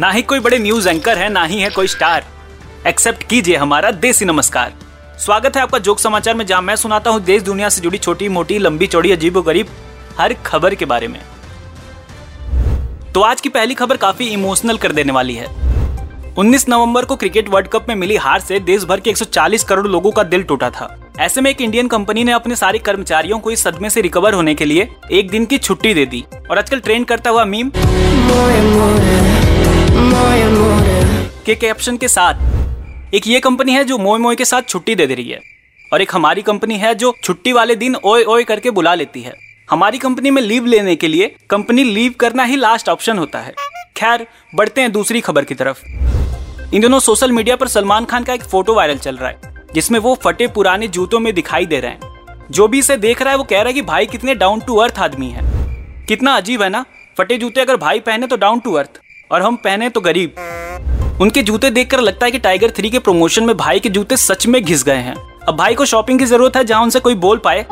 ना ही कोई बड़े न्यूज़ एंकर है, ना ही है कोई स्टार एक्सेप्ट कीजिए हमारा देसी नमस्कार। स्वागत है आपका जोक समाचार में, जहाँ मैं सुनाता हूँ देश दुनिया से जुड़ी छोटी, मोटी, लंबी, चौड़ी, अजीब गरीब हर खबर के बारे में। तो आज की पहली खबर काफ़ी इमोशनल कर देने वाली है। 19 नवंबर को क्रिकेट वर्ल्ड कप में मिली हार से देश भर के 140 करोड़ लोगों का दिल टूटा था। ऐसे में एक इंडियन कंपनी ने अपने सारे कर्मचारियों को इस सदमे से रिकवर होने के लिए एक दिन की छुट्टी दे दी। और आजकल ट्रेंड करता हुआ मीम के कैप्शन के साथ। एक ये कंपनी है जो मोए मोए के साथ छुट्टी दे दे रही है। और एक हमारी कंपनी है जो छुट्टी वाले दिन ओए ओए करके बुला लेती है। हमारी कंपनी में लीव लेने के लिए कंपनी लीव करना ही लास्ट ऑप्शन होता है। खैर, बढ़ते हैं दूसरी खबर की तरफ़। इन दिनों सोशल मीडिया पर सलमान खान का एक फ़ोटो वायरल चल रहा है, जिसमें वो फटे पुराने जूतों में दिखाई दे रहे हैं। जो भी इसे देख रहा है वो कह रहा है कि भाई कितने डाउन टू अर्थ आदमी है। कितना अजीब है ना? फटे जूते अगर भाई पहने तो डाउन टू अर्थ और हम पहने तो गरीब। उनके जूते देखकर लगता है कि टाइगर थ्री के प्रमोशन में भाई के जूते सच में घिस गए हैं। अब भाई को शॉपिंग की ज़रूरत है जहाँ उनसे कोई बोल पाए।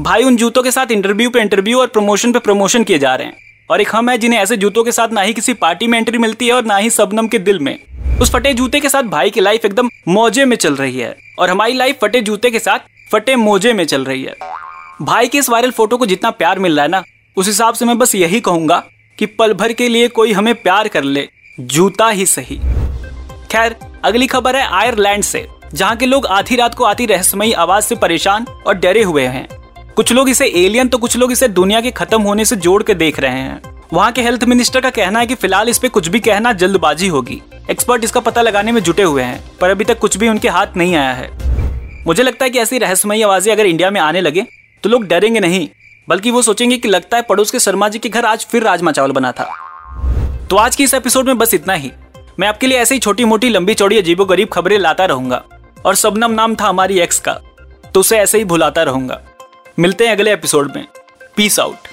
भाई उन जूतों के साथ इंटरव्यू पे इंटरव्यू और प्रमोशन पे प्रमोशन किए जा रहे हैं। और एक हम है जिन्हें ऐसे जूतों के साथ ना ही किसी पार्टी में एंट्री मिलती है और ना ही सबनम के दिल में। उस फटे जूते के साथ भाई की लाइफ एकदम मोजे में चल रही है और हमारी लाइफ फटे जूते के साथ फटे मोजे में चल रही है। भाई के इस वायरल फ़ोटो को जितना प्यार मिल रहा है ना उस हिसाब से मैं बस यही कहूँगा कि पल भर के लिए कोई हमें प्यार कर ले, जूता ही सही। खैर, अगली खबर है आयरलैंड से, जहाँ के लोग आधी रात को आती रहस्यमयी आवाज़ से परेशान और डरे हुए हैं। कुछ लोग इसे एलियन तो कुछ लोग इसे दुनिया के खत्म होने से जोड़ के देख रहे हैं। वहाँ के हेल्थ मिनिस्टर का कहना है कि फ़िलहाल इस पे कुछ भी कहना जल्दबाजी होगी। एक्सपर्ट इसका पता लगाने में जुटे हुए हैं, पर अभी तक कुछ भी उनके हाथ नहीं आया है। मुझे लगता है कि ऐसी रहस्यमयी आवाज़ें अगर इंडिया में आने लगे तो लोग डरेंगे नहीं। बल्कि वो सोचेंगे कि लगता है पड़ोस के शर्मा जी के घर आज फिर राजमा चावल बना था। तो आज की इस एपिसोड में बस इतना ही। मैं आपके लिए ऐसे ही छोटी मोटी लंबी, चौड़ी अजीबो गरीब खबरें लाता रहूँगा। और सबनम नाम था हमारी एक्स का तो उसे ऐसे ही भुलाता रहूँगा। मिलते हैं अगले एपिसोड में। Peace out